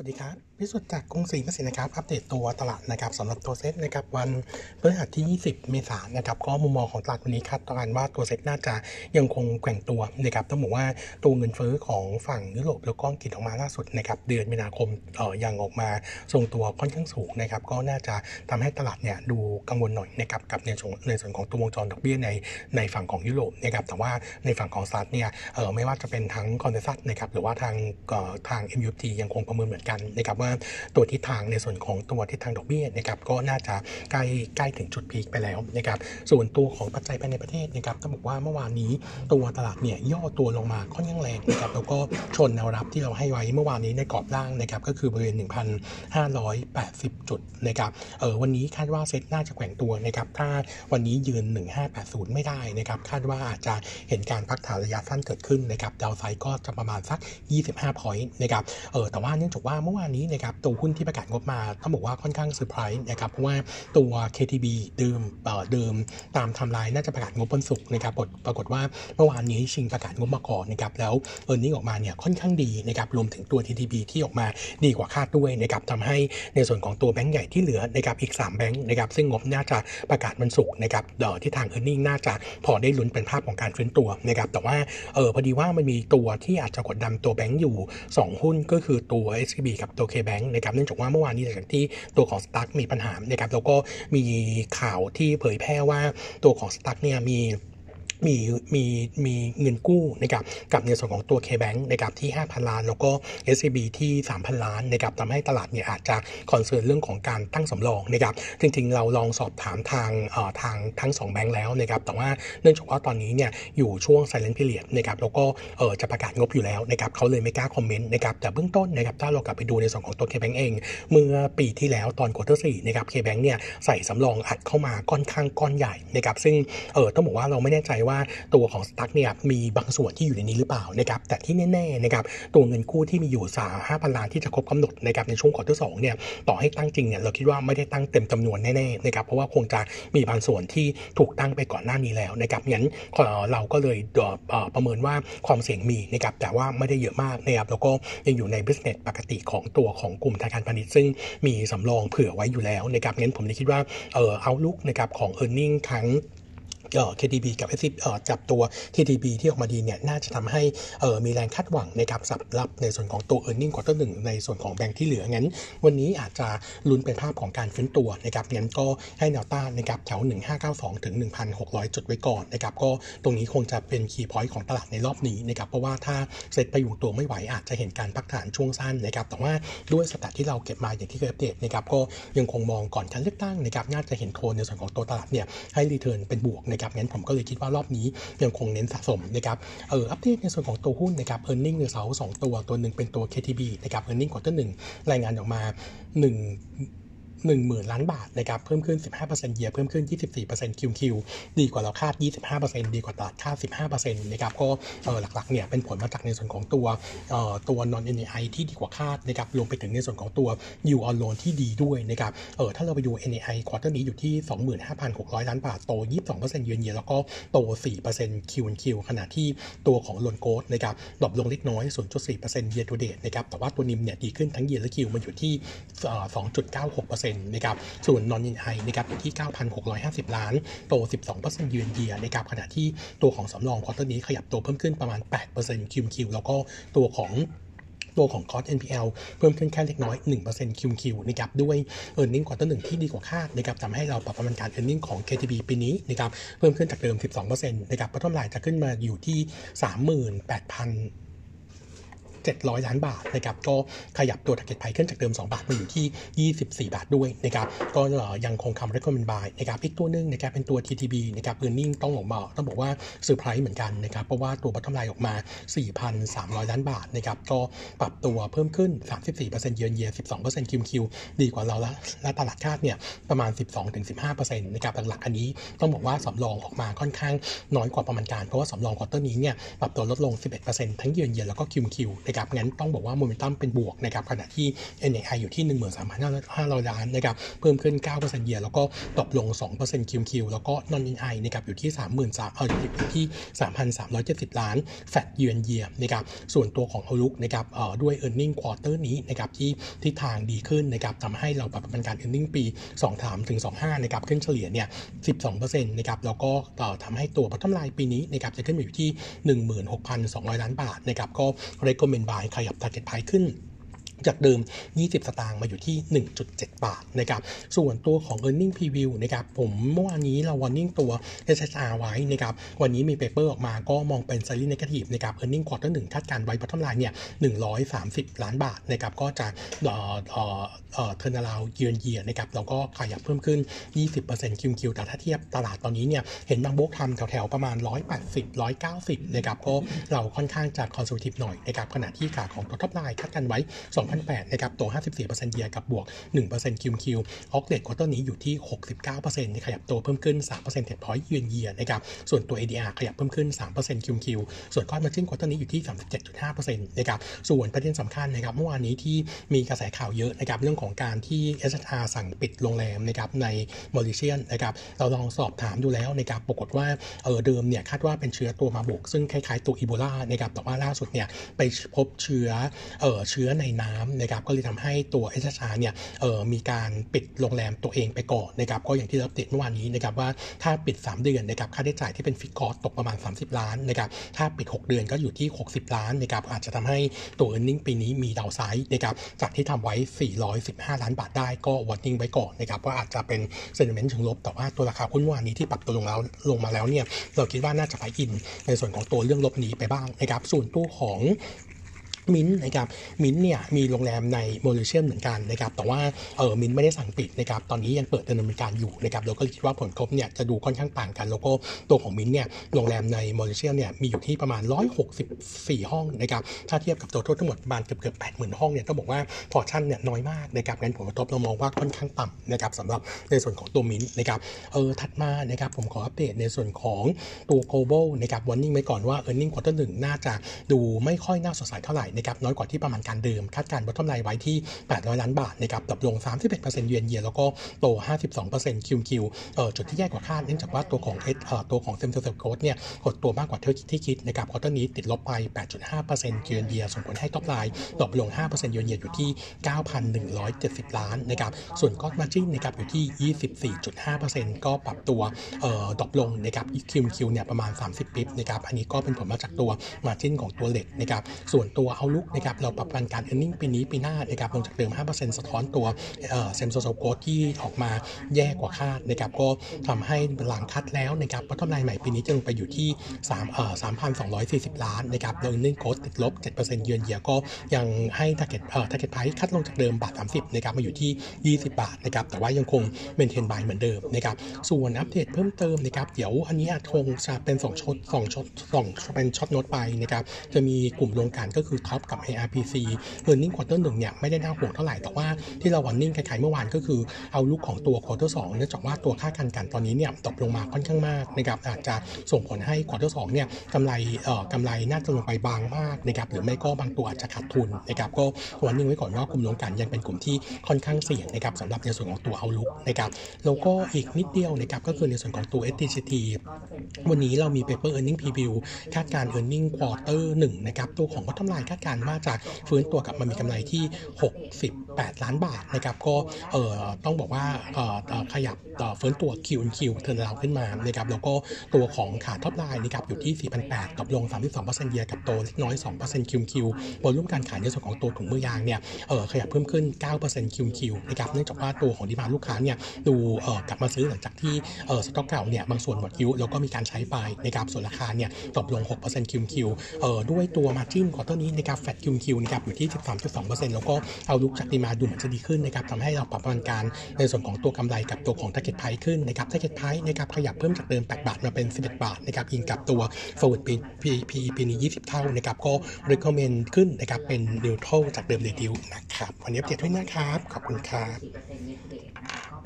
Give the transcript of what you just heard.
สวัสดีครับ พิสุทธิ์จากกรุงศรีกสินนะครับ อัปเดตตัวตลาดนะครับสำหรับตัวเซ็ตนะครับวันพฤหัสที่ 20 เมษายนนะครับก็มุมมองของตลาดวันนี้คาดการณ์ว่าตัวเซ็ตน่าจะยังคงแกว่งตัวนะครับต้องบอกว่าตัวเงินเฟ้อของฝั่งยุโรปแล้วก็อังกฤษออกมาล่าสุดนะครับเดือนมีนาคมเอ่อยังออกมาทรงตัวค่อนข้างสูงนะครับก็น่าจะทำให้ตลาดเนี่ยดูกังวลหน่อยนะครับกับในส่วนในส่วนของตัววงจรดอกเบี้ยในในฝั่งของยุโรปนะครับแต่ว่าในฝั่งของสหรัฐเนี่ยเอ่อไม่ว่าจะเป็นทั้งคอนเซซัสนะครับหรือว่าทางเอ่อทาง MUT ยังคงประเมินเหมือนกันนะครับว่าตัวทิศทางในส่วนของตัวทิศทางดอกเบี้ยนะครับก็น่าจะใกล้ใกล้ถึงจุดพีคไปแล้วนะครับส่วนตัวของปัจจัยภายในประเทศนะครับต้องบอกว่าเมื่อวานนี้ตัวตลาดเนี่ยย่อตัวลงมาค่อนข้างแรงนะครับแล้วก็ชนแนวรับที่เราให้ไว้เมื่อวานนี้ในกรอบล่างนะครับก็คือบริเวณ 1,580 จุดนะครับเออวันนี้คาดว่าเซ็ตน่าจะแกว่งตัวนะครับถ้าวันนี้ยืน 1580 ไม่ได้นะครับคาดว่าอาจจะเห็นการพักฐานระยะสั้นเกิดขึ้นนะครับ downside ก็จะประมาณสัก 25 point นะครับเออแต่ว่าเนื่องจากว่าเมื่อวานนี้นะครับตัวหุ้นที่ประกาศงบมาต้องบอกว่าค่อนข้างเซอร์ไพรส์นะครับเพราะว่าตัว KTB เดิมเอ่อเดิมตามไทม์ไลน์น่าจะประกาศงบวันศุกร์นะครับปรากฏปรากฏว่าเมื่อวานนี้ชิงประกาศงบมาก่อนนะครับแล้ว earning ออกมาเนี่ยค่อนข้างดีนะครับรวมถึงตัว TTB ที่ออกมาดีกว่าคาดด้วยนะครับทำให้ในส่วนของตัวแบงก์ใหญ่ที่เหลือนะครับอีก 3 แบงก์นะครับซึ่งงบน่าจะประกาศวันศุกร์นะครับเอ่อที่ทาง e a r n i n g น่าจะพอได้ลุ้นเป็นภาพของการฟื้นตัวนะครับแต่ว่าเออพอดีว่ามันมีตัวที่อาจจะกดดันตัวแบงก์อยู่ 2 หุ้นก็คือตัว SCB กับตัว KBank นะครับเนื่องจากว่าเมื่อวานนี้หลังจากที่ตัวของสตั๊กมีปัญหานะครับแล้วก็มีข่าวที่เผยแพร่ว่าตัวของสตั๊กเนี่ยมี มีมีมีเงินกู้นะครับกับในส่วนของตัว K-Bank นะครับที่ 5,000 ล้าน แล้วก็ SCB ที่ 3,000 ล้านนะครับทำให้ตลาดเนี่ยอาจจะ concern เรื่องของการตั้งสำรองนะครับจริงๆ เราลองสอบถามทางเอ่อทางทั้ง 2 แบงค์แล้วนะครับแต่ว่าเนื่องจากว่าตอนนี้เนี่ยอยู่ช่วง silent period นะครับแล้วก็เออจะประกาศงบอยู่แล้วนะครับเขาเลยไม่กล้าคอมเมนต์นะครับแต่เบื้องต้นนะครับถ้าเรากลับไปดูในส่วนของตัว K-Bank เอง เมื่อปีที่แล้วตอน quarter สี่นะครับ K-Bank เนี่ยใส่สำรองอัดเข้ามาค่อนข้างก้อนใหญ่นะครับซึ่งเออต้องบอกว่าเราไม่แน่ใจว่าตัวของ STARK เนี่ยมีบางส่วนที่อยู่ในนี้หรือเปล่านะครับแต่ที่แน่ๆนะครับตัวเงินกู้ที่มีอยู่สาห้าพันล้านที่จะครบกำหนดนะครับในช่วงควอเตอร์สองเนี่ยต่อให้ตั้งจริงเนี่ยเราคิดว่าไม่ได้ตั้งเต็มจำนวนแน่ๆนะครับเพราะว่าคงจะมีบางส่วนที่ถูกตั้งไปก่อนหน้านี้แล้วนะครับงั้นเราก็เลยประเมินว่าความเสี่ยงมีนะครับแต่ว่าไม่ได้เยอะมากนะครับแล้วก็ยังอยู่ใน business ปกติของตัวของกลุ่มธนาคารพาณิชย์ซึ่งมีสำรองเผื่อไว้อยู่แล้วนะครับงั้นผมเลยคิดว่าเออเอาลุกนะครับของ e a r n i n g ทั้ง KTB กับ s อ p เอ่อจับตัว TTB ที่ออกมาดีเนี่ยน่าจะทำให้เออมีแรงคาดหวังนะครับสำหรับในส่วนของตัว e a r n i n g ควอเตอร์หนึ่งในส่วนของแบงค์ที่เหลืองั้น วันนี้อาจจะลุ้นเป็นภาพของการฟื้นตัวนะครับงั้นก็ให้แนวต้านนะครับแถว 1592 ถึง 1,600 จุดไว้ก่อนนะครับก็ตรงนี้คงจะเป็น key point ของตลาดในรอบนี้นะครับเพราะว่าถ้าเซ็ตไปอยู่ตัวไม่ไหวอาจจะเห็นการพักฐานช่วงสั้นนะครับแต่ว่าด้วย stat ที่เราเก็บมาอย่างที่เคยอัปเดตนะครับก็ยังคงมองก่อนการเลือกตั้งนะครับน่าจะเห็นโทนในส่วนของตัวตลาดเนี่ยให้ return เป็นบวกนะครับงั้นผมก็เลยคิดว่ารอบนี้ยังคงเน้นสะสมนะครับเอออัปเดตในส่วนของตัวหุ้นนะครับ earning ในเสาสองตัวตัวหนึ่งเป็นตัว KTB นะครับ earning quarter หนึ่งรายงานออกมา1 1 0,000 ล้านบาทนะครับเพิ่มขึ้น 15% year เพิ่มขึ้น 24% QQ ดีกว่าเราคาด 25%ดีกว่าตลาดคาด 15%นะครับก็หลักๆเนี่ยเป็นผลมาจากในส่วนของตัวตัว non NII ที่ดีกว่าคาดนะครับรวมไปถึงในส่วนของตัว yield on loan ที่ดีด้วยนะครับเออถ้าเราไปดู NAI ควอเตอร์นี้อยู่ที่ 25,600 ล้านบาทโต 22%เยือนเยียแล้วก็โต 4% QQ ขณะที่ตัวของ loan growth นะครับ drop ลงเล็กน้อย 0.4% year to date นะครับแต่ว่าตัว NIM เนี่ยดีขึ้นทั้ง year และ Q มันอยู่ที่เ9.8%นะครับส่วน non NII นะครับอยู่ที่ 9,650 ล้าน โต 12%ยืนเยียนะครับขณะที่ตัวของสำรอง quarter นี้ขยับตัวเพิ่มขึ้นประมาณ8% QQ แล้วก็ตัวของตัวของ cost NPL เพิ่มขึ้นแค่เล็กน้อย 1% QQ นะครับด้วย e a r n i n g ควอเตอร์หนึ่งที่ดีกว่าคาดนะครับทำให้เราปรับประมาณการ e a r n i n g ของ KTB ปีนี้นะครับเพิ่มขึ้นจากเดิม 12%นะครับพัฒนาจะขึ้นมาอยู่ที่ 38,000 700 ล้านบาทนะครับก็ขยับตัว target price ขึ้นจากเดิม 2 บาทมาอยู่ที่ 24 บาทด้วยนะครับก็ยังคงคำ recommend buy นะครับอีกตัวหนึงนะครับเป็นตัว TTB นะครับ earning ต้องออกมาต้องบอกว่าเซอร์ไพรส์เหมือนกันนะครับเพราะว่าตัว bottom line ออกมา 4,300 ล้านบาทนะครับก็ปรับตัวเพิ่มขึ้น 34%เยือนเยีย12% QQ ดีกว่าเราและและตลาดคาดเนี่ยประมาณ 12-15%นะครับหลักๆอันนี้ต้องบอกว่าสำรองออกมาค่อนข้างน้อยกว่าประมาณการเพราะว่าสำรอง quarter นี้เนี่ยปรับตัวลดลง 11%ทั้งเยือนเยียแล้วก็ QQ นะครับนะครับงั้นต้องบอกว่าโมเมนตัมเป็นบวกนะครับขณะที่ NII อยู่ที่ 13,500 ล้านนะครับเพิ่มขึ้น 9% year แล้วก็ตกลง2% QQ แล้วก็ non NI นะครับอยู่ที่ 33,000เอ่ออยู่ที่ 3,370 ล้านแฟดเยือนเยียร์นะครับส่วนตัวของเอาลุกนะครับเอ่อด้วย e a r n i n g quarter นี้นะครับที่ทิศทางดีขึ้นนะครับทำให้เราปรับเป็นการ e a r n i n g ปี 23 ถึง 25 นะครับขึ้นเฉลี่ยเนี่ย 12%นะครับแล้วก็ต่อทำให้ตัว bottom line ปีนี้นะครับจะขึ้นมาอยู่ที่ 16,200 ล้านบาทนะครับก็ recommend ายขยับ target price ขึ้น จากเดิม 20 สตางค์มาอยู่ที่ 1.7 บาทนะครับ ส่วนตัวของ e a r n i n g preview นะครับ ผมเมื่อวานนี้เรา warning ตัว SHR ไว้นะครับ วันนี้มีเปเปอร์ออกมาก็มองเป็น slightly negative นะครับ e a r n i n g quarter 1คาดการไว้ bottom line เนี่ย 130 ล้านบาทนะครับ ก็จะเอ่อเอ่อเอ่อ turn around เยือนเยียนะครับ แล้วก็ขยับเพิ่มขึ้น 20% QQ แต่ถ้าเทียบตลาดตอนนี้เนี่ย เห็นบางโบกทำแถวๆประมาณ 180 190นะครับ ก็เราค่อนข้างจะ conservative หน่อยนะครับ ขณะที่ขาของตัว top line คาดการไว้2008 นะครับโต 54% year กับบวก1% QQ occ rate quarter นี้อยู่ที่ 69%ขยับตัวเพิ่มขึ้น 3 percentage point year on year นะครับ ส่วนตัว ADR ขยับเพิ่มขึ้น3% QQ ส่วน gross margin quarter นี้อยู่ที่ 37.5%นะครับ ส่วนประเด็นสำคัญนะครับเมื่อวานนี้ที่มีกระแสข่าวเยอะนะครับเรื่องของการที่ SHR สั่งปิดโรงแรมนะครับในมอริเชียสนะครับเราลองสอบถามดูแล้วนะครับปรากฏว่าเออเดิมเนี่ยคาดว่าเป็นเชื้อตัวมาร์บวร์กซึ่งคล้ายๆตัวอีโบลานะครับแต่ว่าล่าสุดเนี่ยไปพบเชื้อเออเชื้อในน้ำนะครับก็เลยทำให้ตัว SHR เนี่ยเออมีการปิดโรงแรมตัวเองไปก่อนนะครับก็อย่างที่เราอัปเดตเมื่อวานนี้นะครับว่าถ้าปิด 3 เดือนนะครับค่าใช้จ่ายที่เป็นฟิกคอร์สตกประมาณ 30 ล้านนะครับถ้าปิด 6 เดือนก็อยู่ที่ 60 ล้านนะครับอาจจะทำให้ตัว e a r n i n g ปีนี้มี downside นะครับจากที่ทำไว้ 415 ล้านบาทได้ก็ warning ไว้ก่อนนะครับว่าอาจจะเป็นเซนเมนต์เชิงลบแต่ว่าตัวราคาหุ้นเมื่อวานนี้ที่ปรับตัวลงแล้วลงมาแล้วเนี่ยเราคิดว่าน่าจะไปอินในส่วนของตัวเรื่องลบนี้ไปบ้างนะครับส่วนตัวของ มินนะครับมินเนี่ยมีโรงแรมในโมริเชียนเหมือนกันนะครับแต่ว่าเออมินไม่ได้สั่งปิดนะครับตอนนี้ยังเปิดดำเนินการอยู่นะครับเราก็คิดว่าผลกระทบเนี่ยจะดูค่อนข้างต่างกัน แล้วก็ตัวของมินเนี่ยโรงแรมในโมริเชียนเนี่ยมีอยู่ที่ประมาณ 164 ห้องนะครับถ้าเทียบกับตัวทั้งหมดประมาณเกือบเกือบ80,000ห้องเนี่ยต้องบอกว่าพอชั่นเนี่ยน้อยมากนะครับงั้นผลกระทบเรามองว่าค่อนข้างต่ำนะครับสำหรับในส่วนของตัวมินนะครับเออถัดมานะครับผมขออัปเดตในส่วนของตัว global นะครับ warning ไว้ก่อนว่า e a r n i n g quarter หนึ่งน่าจะดูไม่ค่อยน่าสดใสเท่าไหร่นะครับน้อยกว่าที่ประมาณการเดิม คาดการณ์ bottom line ไว้ที่ 800 ล้านบาทนะครับปรับลง 31%เยือนเยียแล้วก็โต 52% QQ เอ่อจุดที่แย่กว่าคาดเนื่องจากว่าตัวของเอสเอ่อตัวของ same store growth เนี่ยหดตัวมากกว่าที่คิดนะครับ quarter นี้ติดลบไป 8.5% year on year ส่งผลให้ top line ตกลง 5%เยือนเยียอยู่ที่ 9,170 ล้านนะครับส่วน gross margin นะครับอยู่ที่ 24.5%ก็ปรับตัวเอ่อ drop ลงนะครับ QQ เนี่ยประมาณ 30 bip นะครับอันนี้ก็เป็นผลมาจากตัว margin ของตัวเหล็กนะครับส่วนตัว outlook นะครับเราปรับกันการ e a r n i n g ปีนี้ปีหน้านะครับลงจากเดิม 5%สะท้อนตัว same store growth ที่ออกมาแย่กว่าคาดนะครับก็ทำให้หลัง cut แล้วนะครับ bottom line ใหม่ปีนี้จะลงไปอยู่ที่3เอ่อ3,240 ล้านนะครับโดย earning growth ติดลบ 7%เยือนเยียก็ยังให้ target เอ่อ target price cut ลงจากเดิมบาท 30นะครับมาอยู่ที่ 20 บาทนะครับแต่ว่ายังคง maintain buy เหมือนเดิมนะครับส่วนอัปเดตเพิ่มเติมนะครับเดี๋ยวอันนี้คงจะเป็น2 short 2 short 2เป็น short note ไปนะครับจะมีกลุ่มโรงกลั่นก็คือ TOP กับ IRPC e a r n i n g quarter หนึ่งเนี่ยไม่ได้น่าห่วงเท่าไหร่ แต่ว่าที่เรา warning คล้ายๆเมื่อวานก็คือ outlook ของตัว quarter 2เนื่องจากว่าตัวค่าการกลั่นตอนนี้เนี่ยตกลงมาค่อนข้างมากนะครับอาจจะส่งผลให้ quarter 2เนี่ยกำไรเอ่อกำไรน่าจะลงไปบางมากนะครับหรือไม่ก็บางตัวอาจจะขาดทุนนะครับก็วันนิ่งไว้ก่อนว่ากลุ่มโรงกันยังเป็นกลุ่มที่ค่อนข้างเสี่ยงนะครับสำหรับในส่วนของตัวเอาลุกนะครับแล้วก็อีกนิดเดียวนะครับก็คือในส่วนของตัว STCT วันนี้เรามี paper earning preview คาดการ earning quarter 1นะครับตัวของ bottom line คาดการณ์ว่าจะฟื้นตัวกลับมามีกำไรที่ 68 ล้านบาทนะครับก็เอ่อต้องบอกว่าเอ่อขยับฟื้นตัว Q Q turnaround ขึ้นมานะครับแล้วก็ตัวของขา top line นะครับอยู่ที่ 4,800กับลง 32%เยียกับโตเล็กน้อย2% Q Q volume การขายในส่วนของตัวถุงมือยางเนี่ยเออขยับเพิ่มขึ้น9% Q Q นะครับเนื่องจากว่าตัวของ demand ลูกค้าเนี่ยดูเอ่อกลับมาซื้อหลังจากที่เออสต็อกเก่าเนี่ยบางส่วนหมดคิวแล้วก็มีการใช้ไปนะครับส่วนราคาเนี่ยตกลง6% Q Q เอ่อด้วยตัว margin quarter นี้นะครับ flat Q Q นะครับอยู่ที่ 13.2%แล้วก็เอาลุกจากดีมาดูเหมือนจะดีขึ้นนะครับทำให้เราปรับประมาณการในส่วนของตัวกำไรกับตัวของ target price ขึ้นนะครับ target price นะครับขยับเพิ่มจากเดิม 8 บาทมาเป็น 11 บาทนะครับยิงกับตัว forward P P P นี้ 20 เท่านะครับก็ recommend ขึ้นนะครับเป็น neutral จากเดิม reduce นะครับวันนี้อัปเดตด้วยนะครับขอบคุณครับ